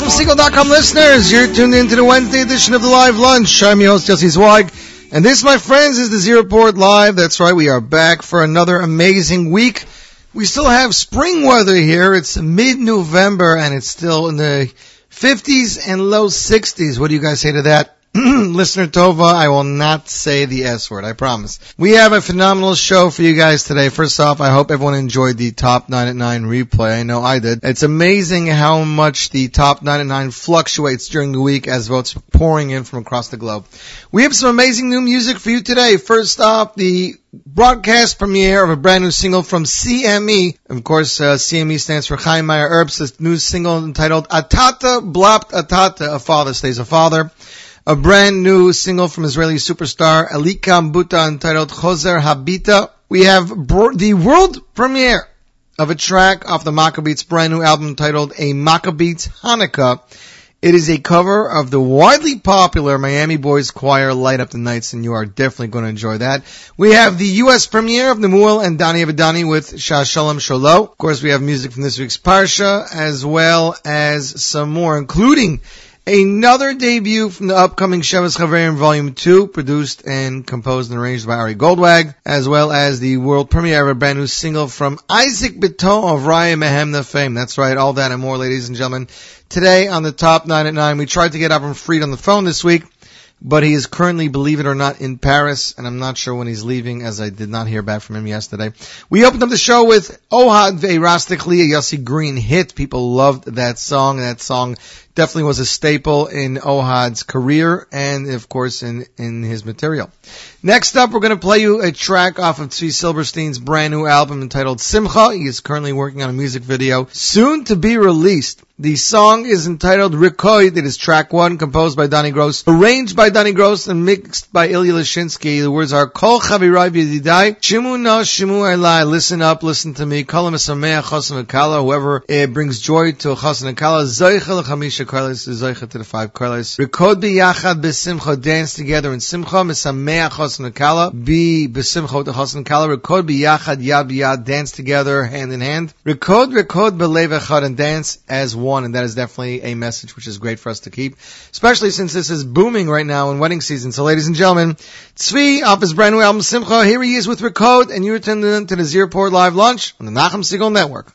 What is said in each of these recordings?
Welcome, listeners. You're tuned into the Wednesday edition of the Live Lunch. I'm your host, Jesse Zweig. And this, my friends, is the Zero Report Live. That's right, we are back for another amazing week. We still have spring weather here. It's mid-November and it's still in the 50s and low 60s. What do you guys say to that? Listener Tova, I will not say the S word, I promise. We have a phenomenal show for you guys today. First off, I hope everyone enjoyed the Top 9 at 9 replay. I know I did. It's amazing how much the Top 9 at 9 fluctuates during the week as votes pouring in from across the globe. We have some amazing new music for you today. First off, the broadcast premiere of a brand new single from CME. Of course, uh, CME stands for Chaim Meyer Herbst. A new single entitled A Tatte Blabt A Tatte, A Father Stays a Father a brand new single from Israeli superstar Elikam Buta entitled Chozer HaBaita. we have the world premiere of a track off the Maccabeats brand new album titled A Maccabeats Hanukkah. It is a cover of the widely popular Miami Boys Choir Light Up the Nights, and you are definitely going to enjoy that. We have the U.S. premiere of Nemouel and Danny Avidani with Sh'Hashalom Shelo. Of course, we have music from this week's Parsha, as well as some more, including Another debut from the upcoming Sheves Chaverim Volume 2, produced and composed and arranged by Ari Goldwag, as well as the world premiere of a brand new single from Isaac Bitton of Raya Mehemna fame. That's right, all that and more, ladies and gentlemen. Today on the top 9 at 9, we tried to get Avram Fried on the phone this week but he is currently, believe it or not, in Paris, and I'm not sure when he's leaving, as I did not hear back from him yesterday. We opened up the show with Ohad Ve'Rastikli, a Yossi Green hit. People loved that song. That song definitely was a staple in Ohad's career, and of course in, in his material. Next up, we're going to play you a track off of Tzvi Silberstein's brand new album entitled Simcha. He is currently working on a music video, soon to be released. The song is entitled Rikoid. It is track one, composed by Donny Gross, arranged by Donny Gross, and mixed by Ilya Lashinsky. The words are Kol Chavirai V'Yididai, Shimu No Shimu Elai. Listen up, listen to me. Kol Mesameh Chosim Akala. Whoever it brings joy to Chosim Akala. Zoicha L'Chamisha Karlis. Zoicha to the five Karlis. Rikod B'Yachad B'Simcha. Dance together in Simcha. Mesameh Chosim Akala. Be B'Simcha with the Chosim Akala. Rikod B'Yachad Yad B'Yad. Dance together hand in hand. Rikod Rikod B'Lev Echad. And dance as one and that is definitely a message which is great for us to keep, especially since this is booming right now in wedding season. So, ladies and gentlemen, Tzvi off his brand new album Simcha. Here he is with Rikoid, and you're attending to the Z Report Live Lunch on the Nachum Segal Network.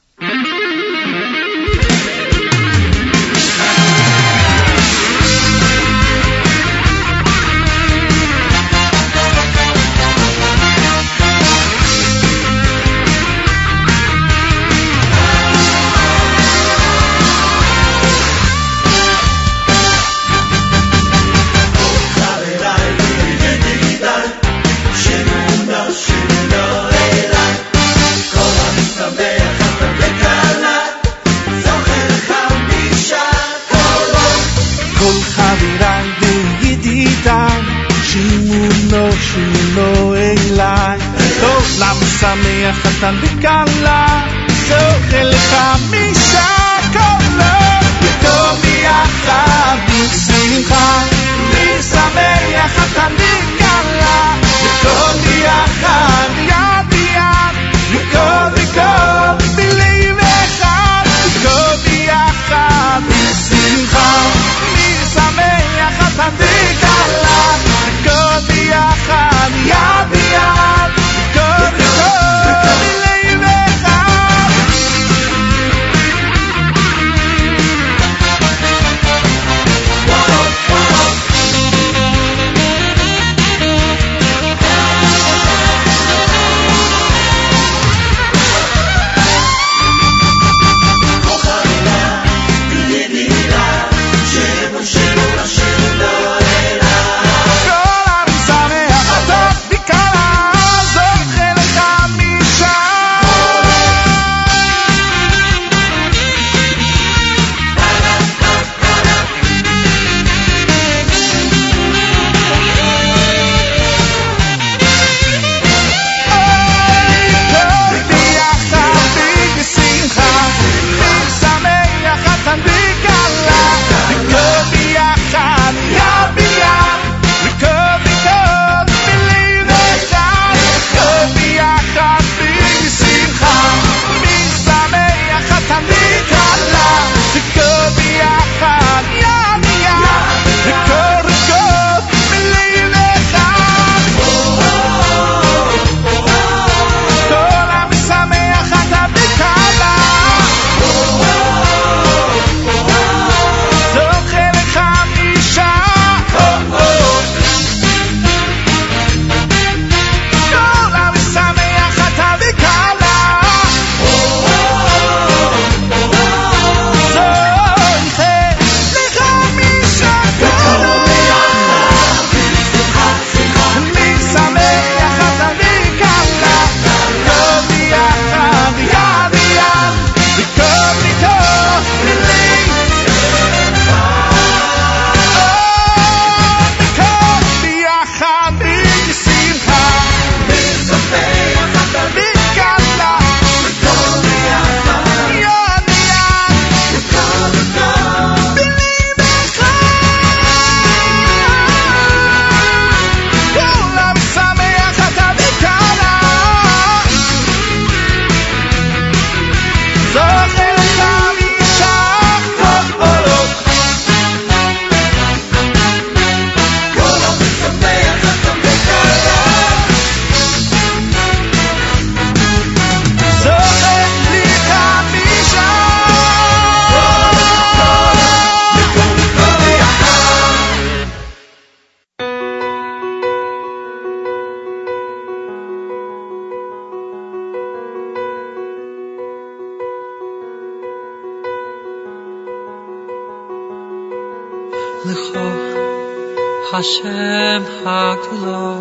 Hashem Hagdulo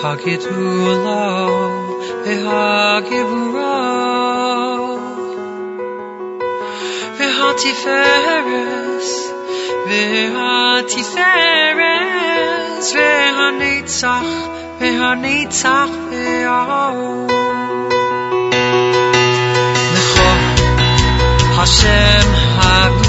Hagidulo V'Hagivuro V'Hatiferes V'Hatiferes V'Hanitzach V'Hanitzach V'Hao L'cho Hashem Hagdulo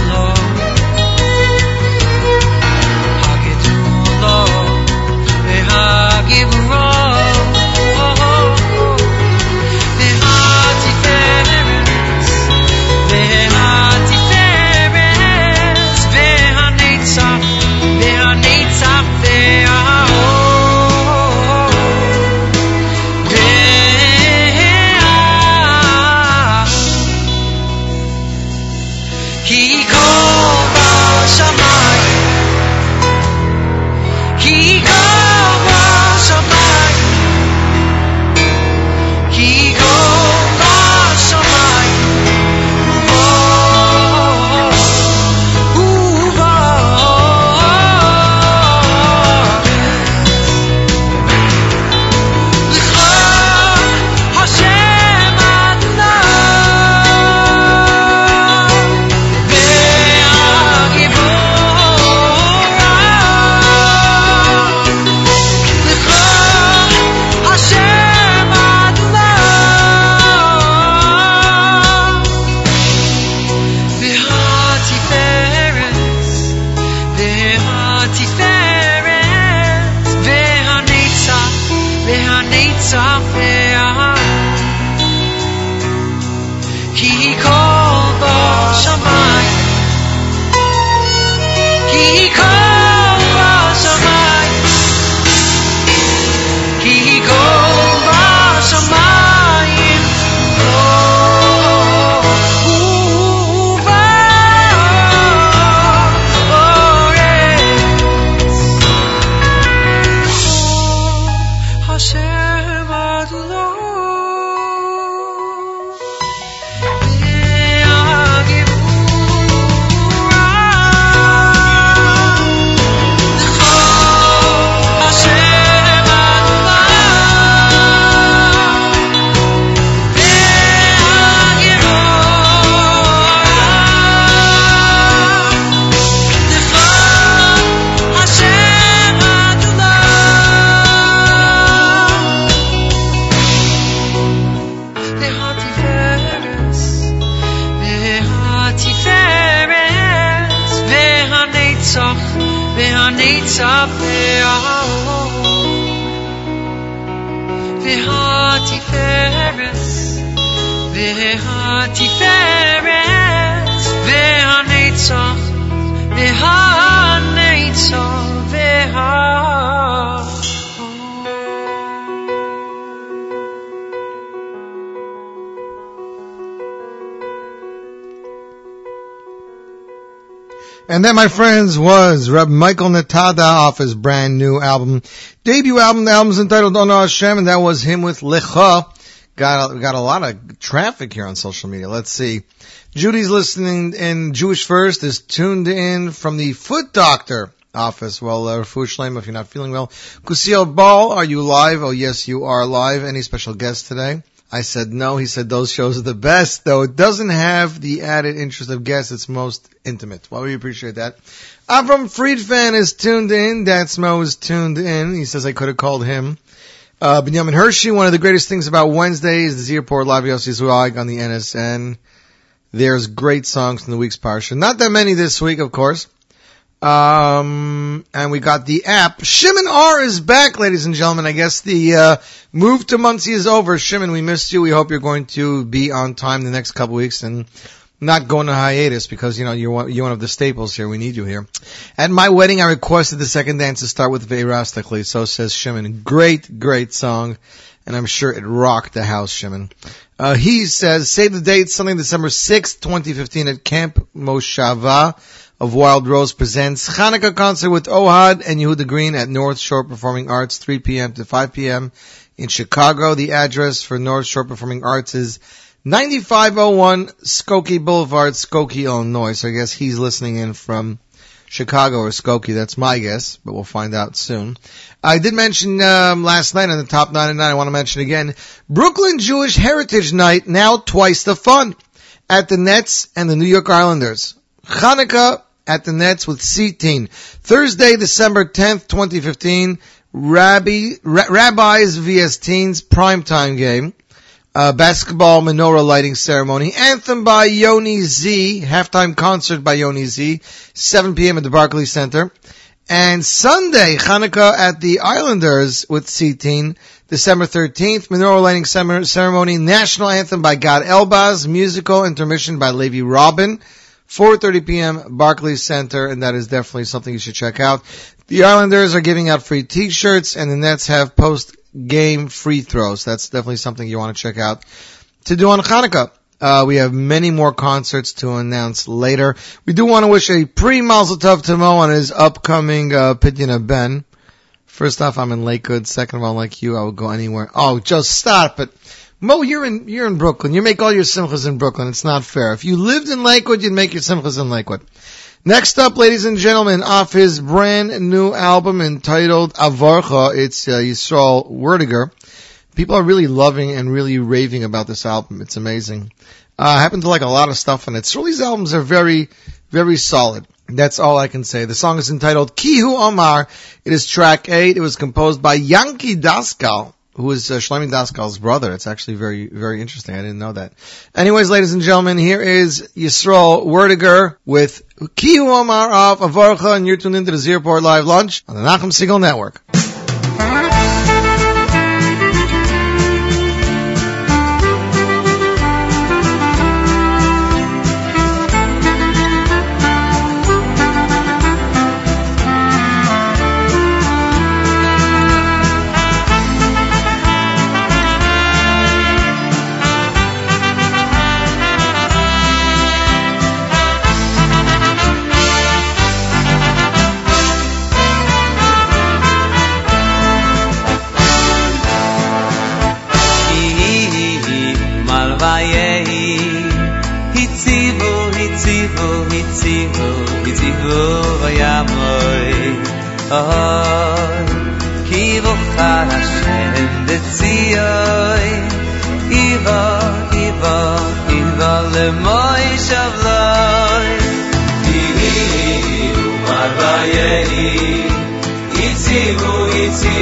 my friends, was Reb Michael Natada off his brand new album, debut album. The album's entitled Ono Hashem, and that was him with Lecha. Got a, got a lot of traffic here on social media. Let's see. Judy's listening in Jewish First is tuned in from the Foot Doctor office. Well, uh, Refuah if you're not feeling well. Kusiel Ball, are you live? Oh, yes, you are live. Any special guests today? I said no. He said those shows are the best, though it doesn't have the added interest of guests. It's most intimate. Well, we appreciate that. Avram Friedfan is tuned in. Datsmo is tuned in. He says I could have called him. Uh, Benjamin Hershey, one of the greatest things about Wednesday is the Z Report Live Yossi Zweig on the NSN. There's great songs from the week's parsha. Not that many this week, of course. Um, and we got the app. Shimon R is back, ladies and gentlemen. I guess the uh, move to Monsey is over. Shimon, we missed you. We hope you're going to be on time the next couple weeks and not going to hiatus because you know you're one, you're one of the staples here. We need you here. At my wedding, I requested the second dance to start with Veirastically. So says Shimon. Great, great song, and I'm sure it rocked the house, Shimon. Uh, he says, save the date, Sunday, December 6th, 2015 at Camp Moshava of Wild Rose presents Hanukkah concert with Ohad and Yehuda Green at North Shore Performing Arts, 3 p.m. to 5 p.m. in Chicago. The address for North Shore Performing Arts is 9501 Skokie Boulevard, Skokie, Illinois. So I guess he's listening in from Chicago or Skokie. That's my guess, but we'll find out soon. I did mention um, last night on the top 99. I want to mention again Brooklyn Jewish Heritage Night. Now twice the fun at the Nets and the New York Islanders. Hanukkah at the Nets with seating. Thursday, December 10th, 2015. Rabbi, Ra- Rabbis vs. Teens primetime game uh, basketball menorah lighting ceremony, anthem by Yoni Z, halftime concert by Yoni Z, 7 p.m. at the Barclays Center. And Sunday, Hanukkah at the Islanders with seating, December 13th, menorah lighting ceremony, national anthem by Gad Elbaz, musical intermission by Levi Robin, 4.30 p.m. Barclays Center, and that is definitely something you should check out. The Islanders are giving out free t-shirts, and the Nets have post game free throws. That's definitely something you want to check out. To do on Hanukkah, uh, we have many more concerts to announce later. We do want to wish a pre-Mazel Tov to Mo on his upcoming uh, Pidyon Ben. First off, I'm in Lakewood. Second of all, like you, I would go anywhere. Oh, just stop it. Mo, you're in you're in Brooklyn. You make all your simchas in Brooklyn. It's not fair. If you lived in Lakewood, you'd make your simchas in Lakewood. Next up, ladies and gentlemen, off his brand new album entitled Avarcha, it's uh, Yisrael Werdyger. People are really loving and really raving about this album. It's amazing. Uh, I happen to like a lot of stuff on it. Srulie's albums are very, very solid. That's all I can say. The song is entitled Kihu Omar. It is track eight. It was composed by Yanki Daskal who is uh, Shlomi Daskal's brother. It's actually very, very interesting. I didn't know that. Anyways, ladies and gentlemen, here is Yisrael Werdyger with Kihu Omar of Avarcha, and you're tuned into the Z Report Live Lunch on the Nachum Segal Network. ay ki vo khana shen de zi ay i va le moy shavlay di ni ni u mar va ye ni i zi vo i zi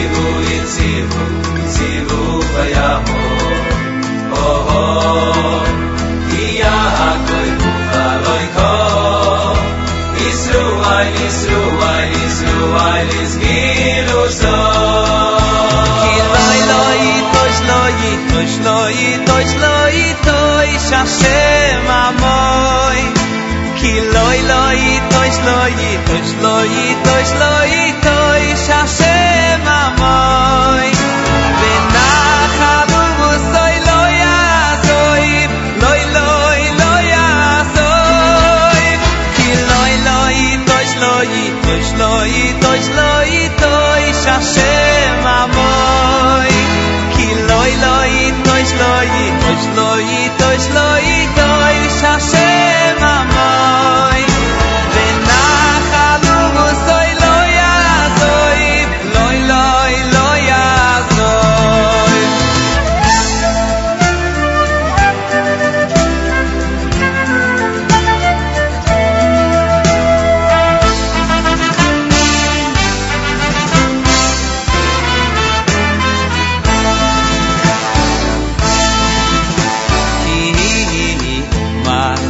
loy loy toy loy toy shachem amoy. Ki loy loy toy loy toy loy toy loy toy shach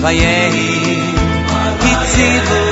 ויהי הצילו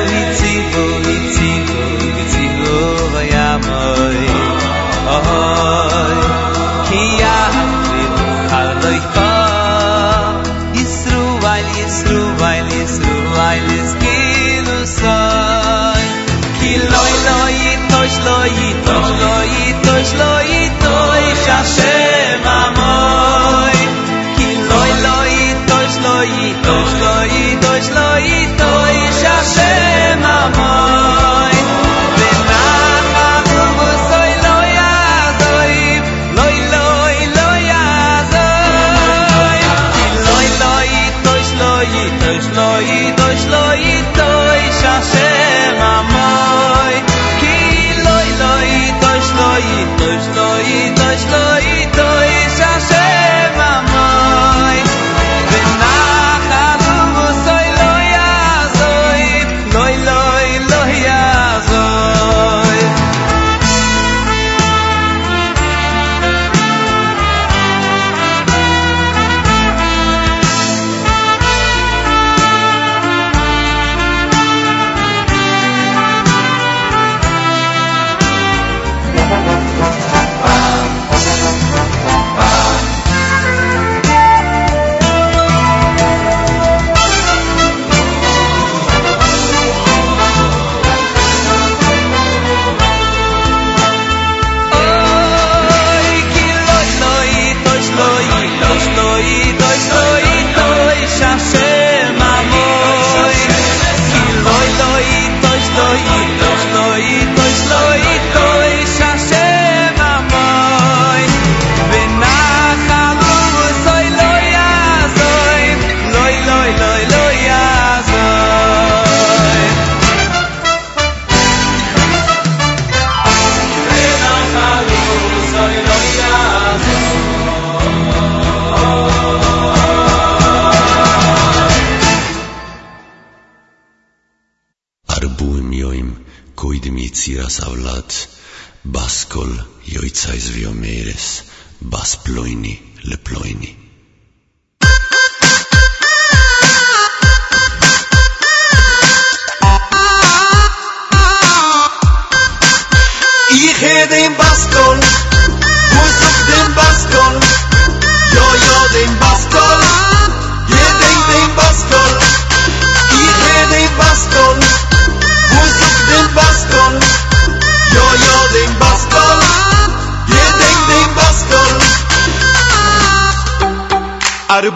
quisieras hablat, bascol ioitzais viomeres, bas ploini le ploini. Είχε δε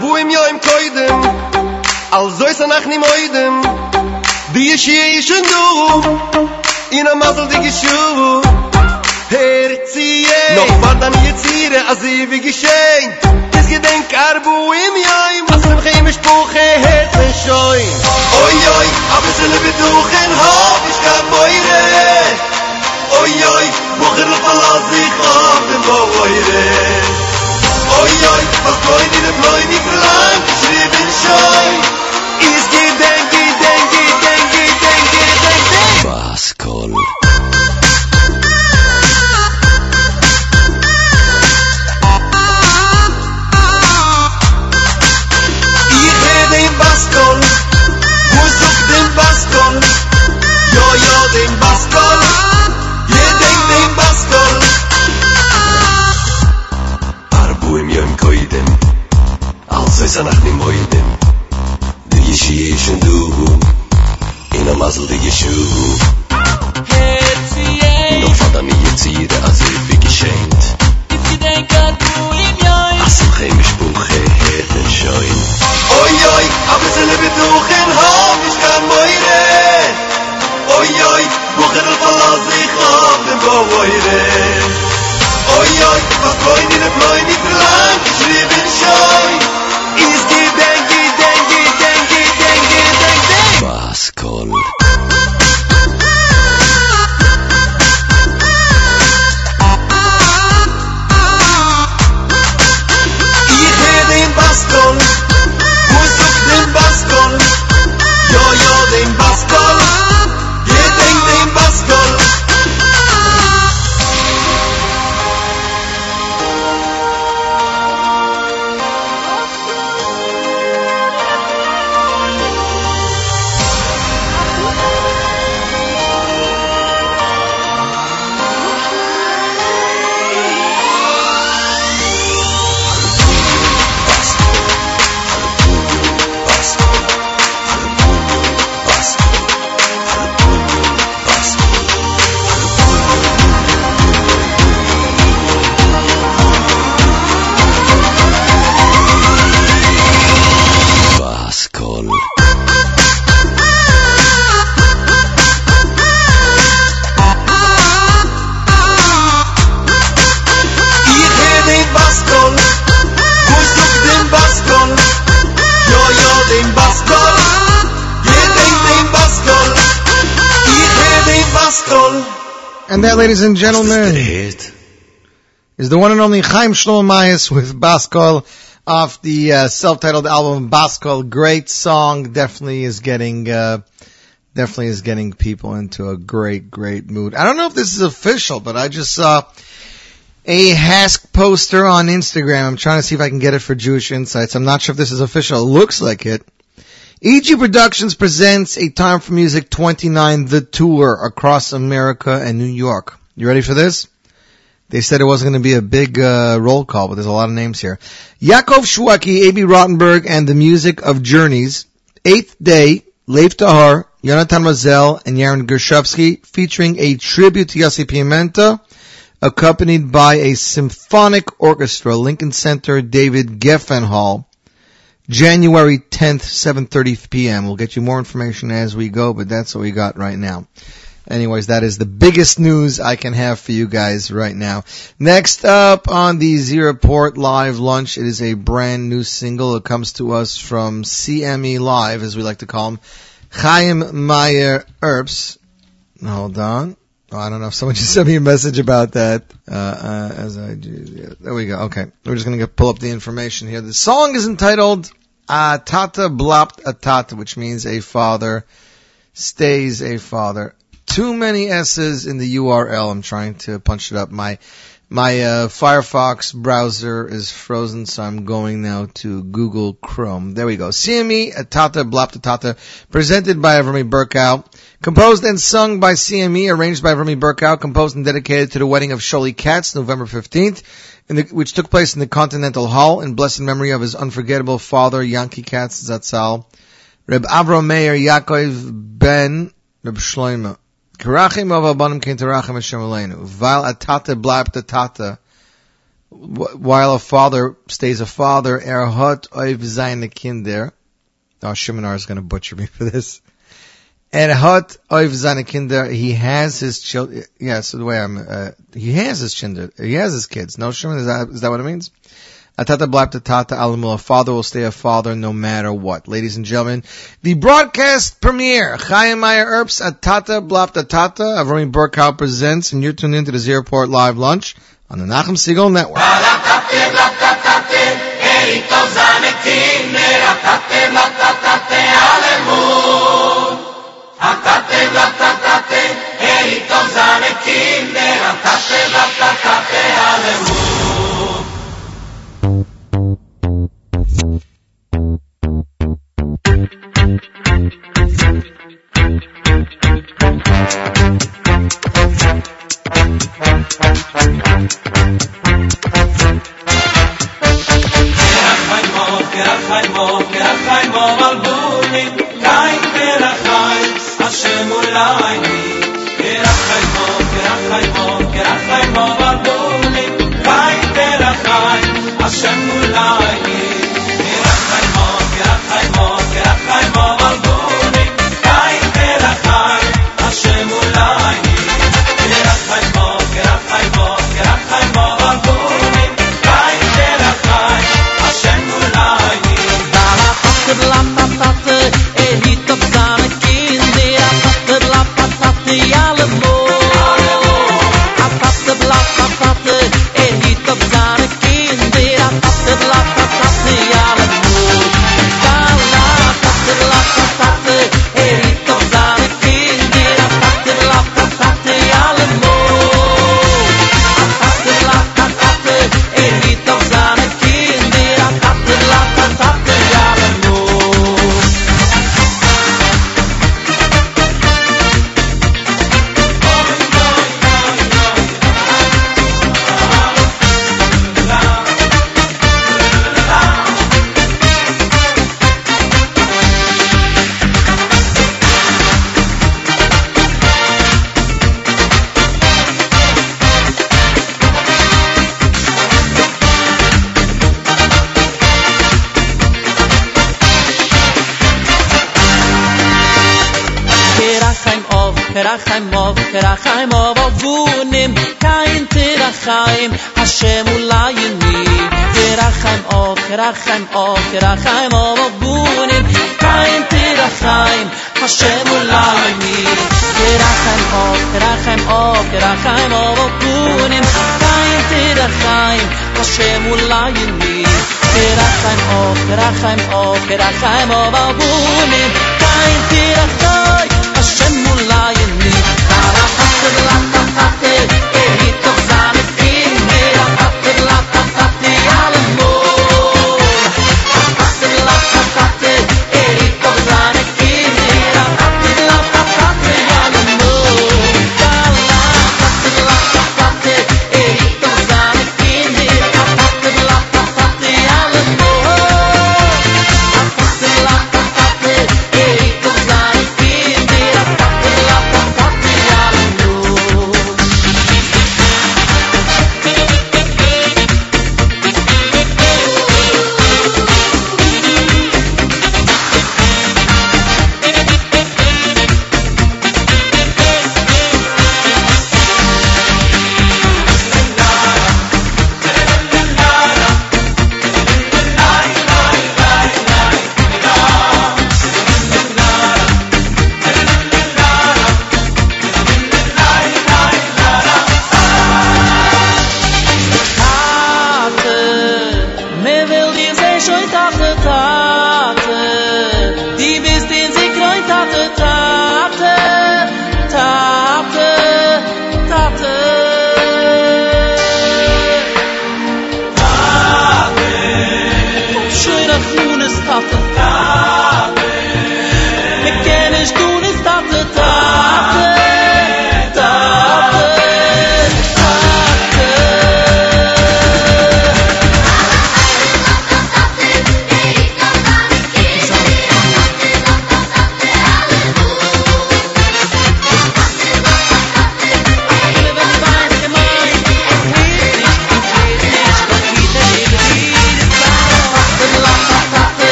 bu im yo im koydem al zoy san ach ni moydem bi ich ye shundu in a mazl dik shu her tsiye no vart am ye tsire des gedenk ar bu im yo im mazl khim het shoy oy oy ab zel be ha ich moyre oy oy bu khir talazi Scheu, auf Baskol. And that, ladies and gentlemen, is the one and only Chaim Shlomo Mayas with Baskol off the uh, self-titled album Baskol. Great song. Definitely is getting, uh, definitely is getting people into a great, great mood. I don't know if this is official, but I just saw a HASC poster on Instagram. I'm trying to see if I can get it for Jewish Insights. I'm not sure if this is official. It looks like it. EG Productions presents a Time for Music 29 The Tour across America and New York. You ready for this? They said it wasn't going to be a big uh, roll call, but there's a lot of names here. Yaakov Shweki, Abie Rotenberg, and the music of Journeys. Eighth Day, Lev Tahor, Yonatan Razel, and Yaron Gershovsky, featuring a tribute to Yossi Piamenta, accompanied by a symphonic orchestra, Lincoln Center David Geffen Hall. January 10th, 7.30 p.m. We'll get you more information as we go, but that's what we got right now. Anyways, that is the biggest news I can have for you guys right now. Next up on the Z Report Live Lunch, it is a brand new single. It comes to us from CME Live, as we like to call him, Chaim Meyer Erbs. Hold on. Oh, I don't know if someone just sent me a message about that. Uh, uh, as I do, yeah, there we go. Okay, we're just gonna pull up the information here. The song is entitled "A Tatte Blabt A Tatte," which means a father stays a father. too many S's in the URL. I'm trying to punch it up. My my uh, Firefox browser is frozen, so I'm going now to Google Chrome. There we go. CME Atata Blapta Atata, presented by Avrami Burkow, composed and sung by CME, arranged by Avrami Burkow, composed and dedicated to the wedding of Sholi Katz, November 15th, the, which took place in the Continental Hall in blessed memory of his unforgettable father, Yankee Katz Zatzal, Reb Avram Meir Yaakov Ben Reb Shloimeh. Karachim of Abanim came to Rachim Hashem Aleinu. While a tata blab the tata, while a father stays a father, erhot oiv zayin kinder. Oh, Shimonar is going to butcher me for this. Erhot oiv zayin kinder. He has his children. Yeah, so the way I'm, uh, he has his children. He has his kids. No, Shimon, is that, is that what it means? Tata A Tatte Blabt A Tatte alamul. A father will stay a father no matter what. Ladies and gentlemen, the broadcast premiere, Chaim Meyer Earps, A Tatte Blabt A Tatte, Avrami Burkow presents, and you're tuned into the Z Report Live Lunch on the Nachum Segal Network. Atate ratatate, erito zanekinde, atate ratatate, alleluia. Che Raffaimmo, che Raffaimmo, che Raffaimmo Balbuni, Hashem Ulayni Kerach Chaimo, Kerach Chaimo, Kerach Chaimo Hashem Ulayni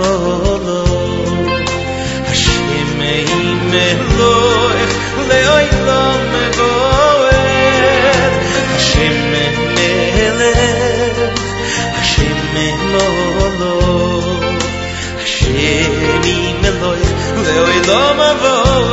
molo Hashem eim eloich leoilom meboed Hashem eim eloich Hashem eim molo Hashem eim eloich leoilom meboed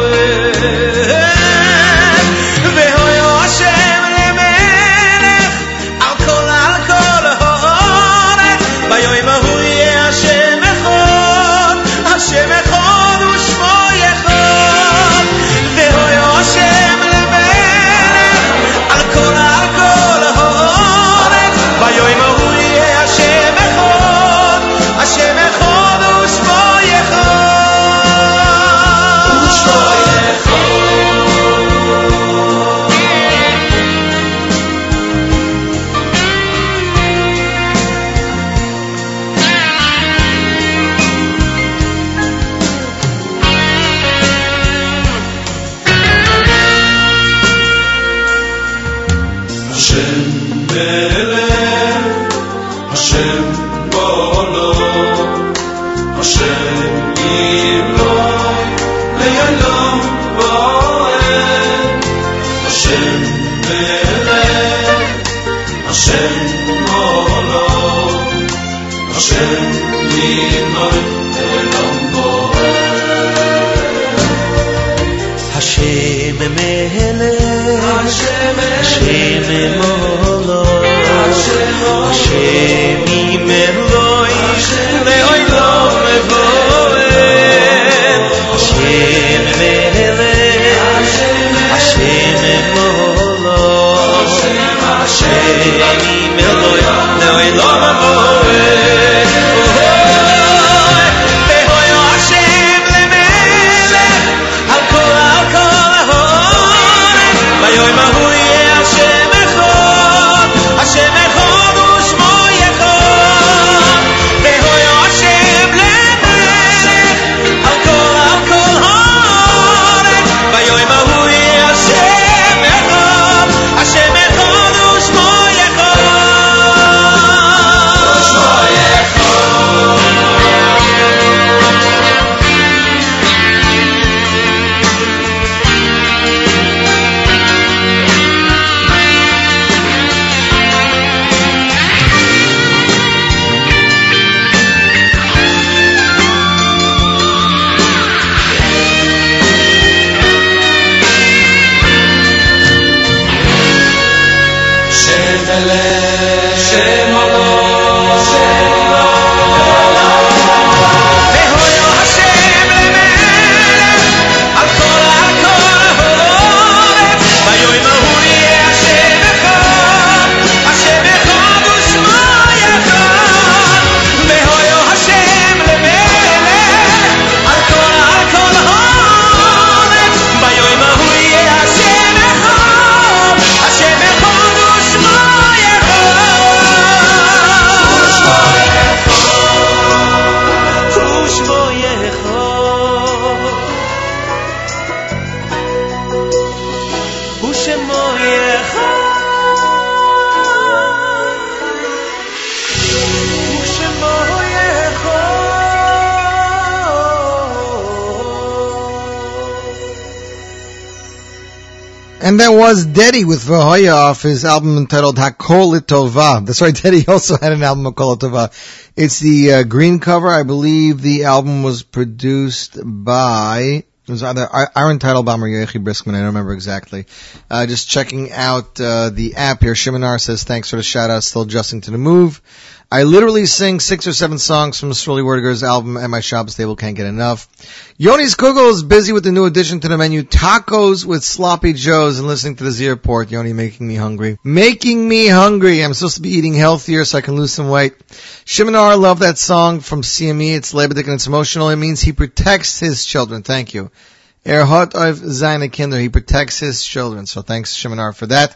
And that was Deddy with Vahoya off his album entitled Hakol Litova. That's right, Deddy also had an album Hakol Litova. It's the uh, green cover. I believe the album was produced by it was either Iron Teitelbaum or Yochi Briskman. I don't remember exactly. Uh, just checking out uh, the app here. Shimonar says thanks for the shout out. Still adjusting to the move. I literally sing six or seven songs from Srulie Werdyger's album at my Shabbos table. Can't get enough. Yoni's Kugel is busy with the new addition to the menu, tacos with sloppy joes and listening to the Z report. Yoni making me hungry. Making me hungry. I'm supposed to be eating healthier so I can lose some weight. Shimonar, love that song from CME. It's Lebedik and it's emotional. It means he protects his children. Thank you. Er hat auf seine Kinder. He protects his children. So thanks, Shimonar, for that.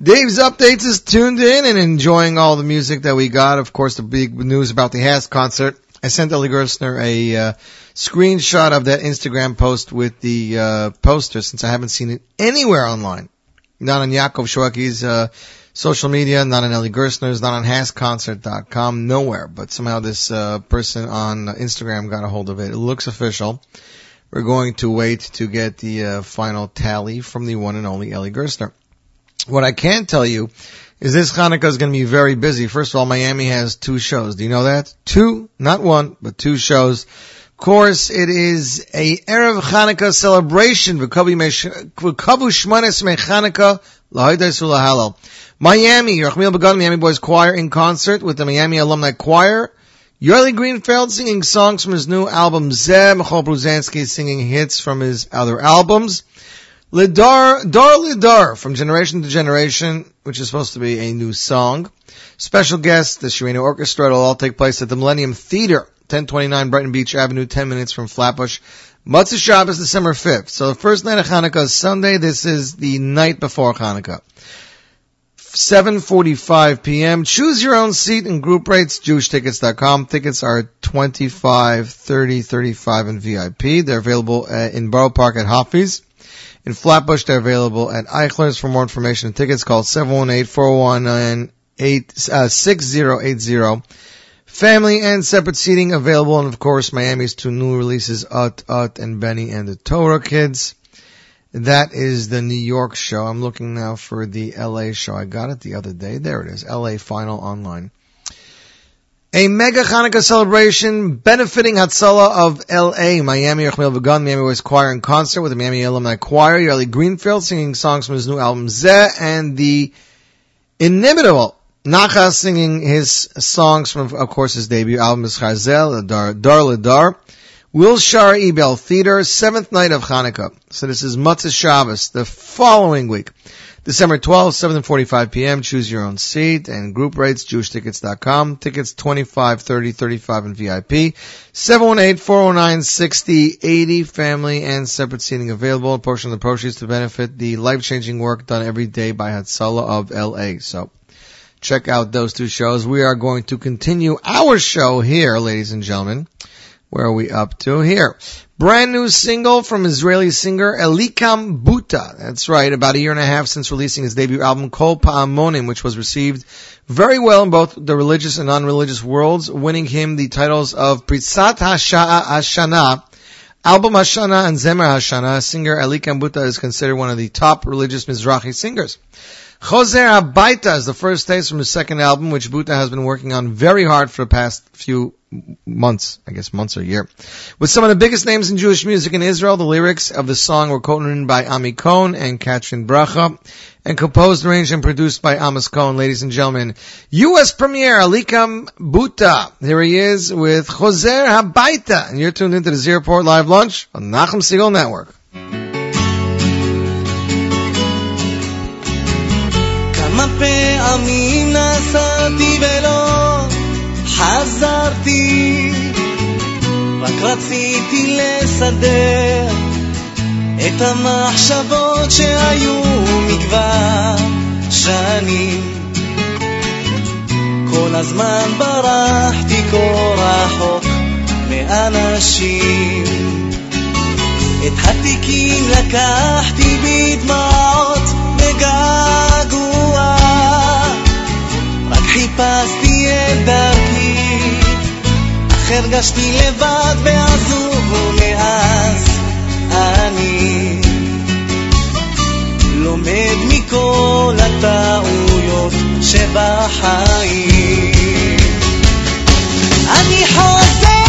Dave's Updates is tuned in and enjoying all the music that we got. Of course, the big news about the HASC concert. I sent Eli Gerstner a uh, screenshot of that Instagram post with the uh, poster since I haven't seen it anywhere online. Not on Yaakov Shweki's uh, social media, not on Eli Gerstner's, not on HASCconcert.com, nowhere. But somehow this uh, person on Instagram got a hold of it. It looks official. We're going to wait to get the uh, final tally from the one and only Eli Gerstner. What I can tell you is this Hanukkah is going to be very busy. First of all, Miami has two shows. Do you know that? Two, not one, but two shows. Of course, it is a Erev Hanukkah celebration. Miami, Began, Miami Boys Choir in concert with the Miami Alumni Choir. Yoeli Greenfeld singing songs from his new album Zeh. Michal Bruzanski singing hits from his other albums. Lidar, Dar Lidar from Generation to Generation, which is supposed to be a new song. Special guest, the Shirena Orchestra. It'll all take place at the Millennium Theater, 1029 Brighton Beach Avenue, 10 minutes from Flatbush. Motzei Shabbos, December 5th. So the first night of Hanukkah is Sunday. This is the night before Hanukkah. 7.45 p.m. Choose your own seat and group rates, jewishtickets.com. Tickets are 25, 30, 35 and VIP. They're available uh, in Borough Park at Hoffy's. In Flatbush, they're available at Eichler's. For more information and tickets, call 718-419-6080. Uh, Family and separate seating available, and of course, Miami's two new releases, Ut, Ut, and Benny and the Torah Kids. That is the New York show. I'm looking now for the LA show. I got it the other day. There it is. LA Final Online. A mega Hanukkah celebration benefiting Hatzalah of LA, Miami Rachmel Vagan, Miami Boys Choir in concert with the Miami Alumni Choir, Yoeli Greenfield singing songs from his new album Zeh, and the inimitable Nachas singing his songs from, of course, his debut album is Chazel, Dar, Dar Dar. Wilshire Ebell Theater, seventh night of Hanukkah. So this is Motzei Shabbos, the following week. December 12th, 7.45 p.m. Choose your own seat and group rates, jewishtickets.com. Tickets 25, 30, 35 and VIP. 718-409-6080. Family and separate seating available. A portion of the proceeds to benefit the life-changing work done every day by Hatzalah of LA. So check out those two shows. We are going to continue our show here, ladies and gentlemen. Where are we up to here? Brand new single from Israeli singer Elikam Buta. That's right, about a year and a half since releasing his debut album Kol Pa'amonim, which was received very well in both the religious and non-religious worlds, winning him the titles of Pritzat Hasha'a Hashana, Album Hashana and Zemer Hashana. Singer Elikam Buta is considered one of the top religious Mizrahi singers. Chozer HaBaita is the first taste from his second album, which Buta has been working on very hard for the past few months, I guess months or year. With some of the biggest names in Jewish music in Israel, the lyrics of the song were co-written by Ami Cohen and Katrin Bracha, and composed, arranged, and produced by Amos Cohen. Ladies and gentlemen, U.S. premiere, Elikam Buta. Here he is with Chozer HaBaita, and you're tuned into the Z Report Live Lunch on Nachum Segal Network. כמה פעמים נסעתי ולא חזרתי, רק רציתי לסדר את המחשבות שהיו מכבר שנים. כל הזמן ברחתי כה רחוק מאנשים. את התיקים לקחתי בדמעות בגעגוע, חיפשתי את דרכי, אך הרגשתי לבד ועזוב ומאז אני לומד מכל הטעויות שבחיים. אני חוזר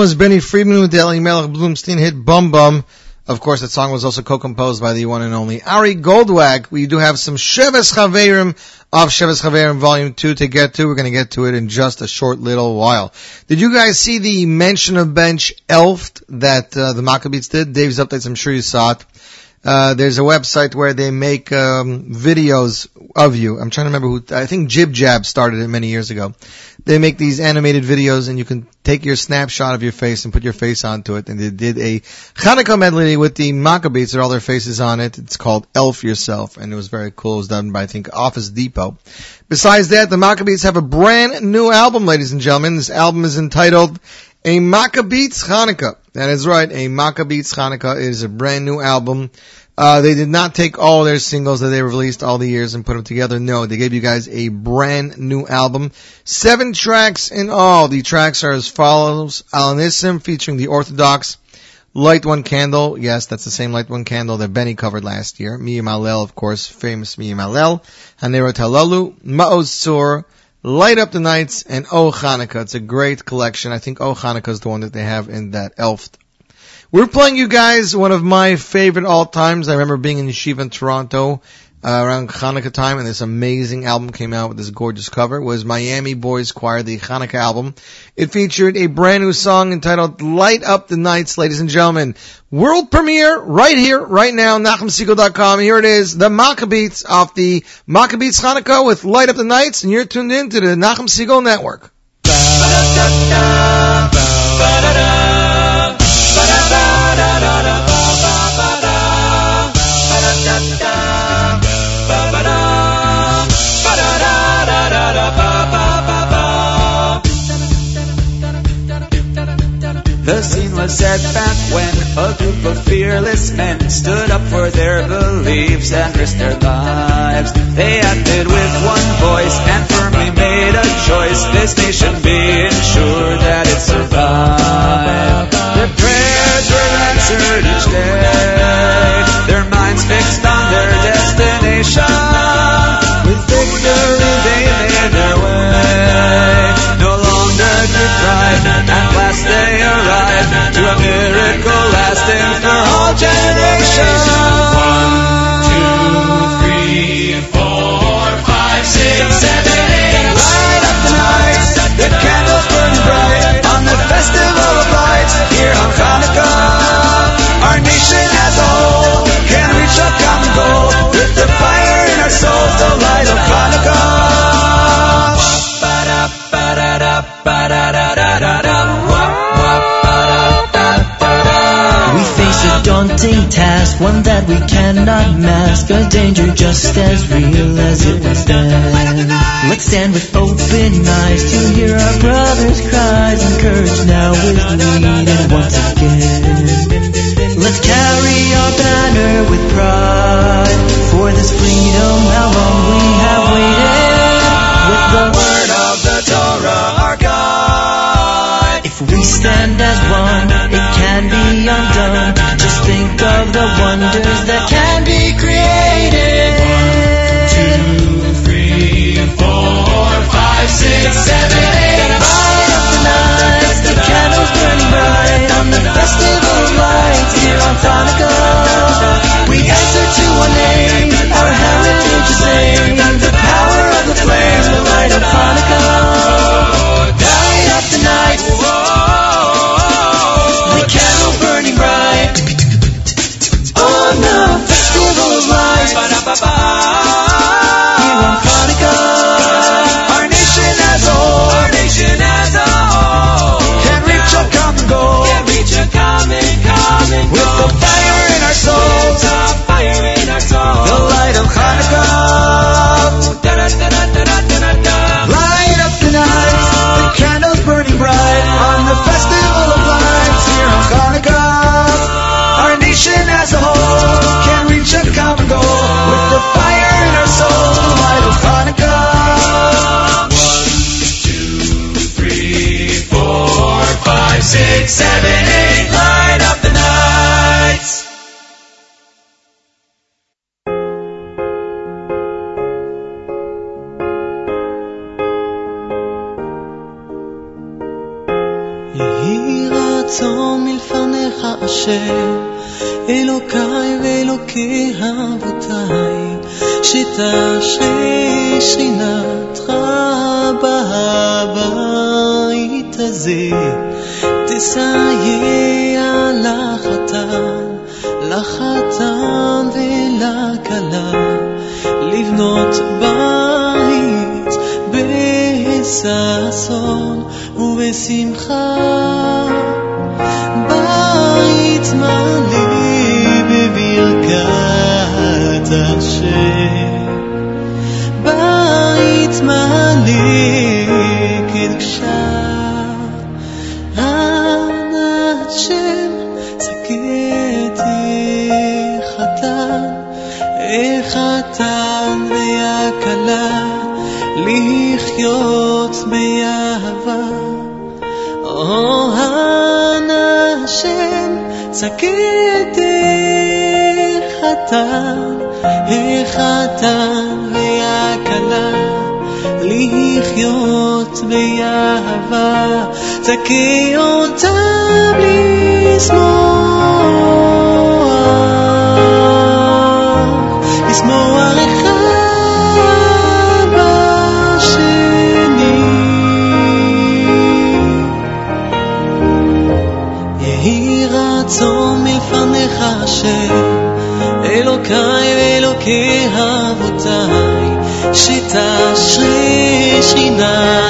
was Benny Friedman with the Eli Melech Bloomstein hit Bum Bum. Of course, that song was also co-composed by the one and only Ari Goldwag. We do have some Sheves Chaverim of Sheves Chaverim Volume 2 to get to. We're going to get to it in just a short little while. Did you guys see the mention of bench Elft that uh, the Maccabeats did? Dave's updates, I'm sure you saw it. Uh, there's a website where they make um, videos of you. I'm trying to remember who. I think JibJab started it many years ago. They make these animated videos, and you can take your snapshot of your face and put your face onto it. And they did a Hanukkah medley with the Maccabeats with all their faces on it. It's called Elf Yourself, and it was very cool. It was done by I think Office Depot. Besides that, the Maccabeats have a brand new album, ladies and gentlemen. This album is entitled a Maccabeats Hanukkah. That is right. A Maccabeats Hanukkah is a brand new album. Uh, they did not take all their singles that they released all the years and put them together. No, they gave you guys a brand new album. Seven tracks in all. The tracks are as follows. Alanissim featuring the Orthodox. Light One Candle. Yes, that's the same Light One Candle that Benny covered last year. Miyim Alel, of course, famous Miyim Alel. Hanera Talalu. Ma'oz Sur. Light Up the Nights, and Oh Hanukkah. It's a great collection. I think Oh Hanukkah is the one that they have in that Elf. We're playing you guys one of my favorite all times. I remember being in Yeshiva in Toronto uh, around Hanukkah time, and this amazing album came out with this gorgeous cover. Was Miami Boys Choir, the Hanukkah album. It featured a brand new song entitled "Light Up the Nights," ladies and gentlemen. World premiere right here, right now, NachumSegal.com. Here it is, the Maccabeats off the Maccabeats Hanukkah with Light Up the Nights, and you're tuned in to the Nachum Segal Network. The scene was set back when a group of fearless men stood up for their beliefs and risked their lives. They acted with one voice and firmly made a choice. This nation be ensured that it survive. Their prayers were answered each day. Their minds fixed on their destination. With victory they made their way. No longer thrive, at last they to a miracle lasting for all generations. One, two, three, four, five, six, seven, eight. Light up the night, the candles burn bright on the festival of lights here on Hanukkah. Our nation as daunting task, one that we cannot mask, a danger just as real as it was then. Let's stand with open eyes to hear our brothers' cries, encouraged now is needed once again. Let's carry our banner with pride for this freedom, how long we have waited. With the Word of the Torah, our guide. If we stand as one, can be undone. Just think of the wonders that can be created. Two, three, four, five, six, seven, eight. Light up the night, the candles bright on the festival lights here on. We answer to one name, our heritage. The power of the flame, the light of Hanukkah. רצון מלפניך השם, אלוקיי ואלוקי אבותיי, שתשרה שכינתך בבית הזה, תסייע לחתן, לחתן ולכלה, לבנות בית בששון ובשמחה. בית מלא בברכת השם. שקטר חתן, החתן והכלה, לחיות באהבה, תקי אותה בלי 洒水西南。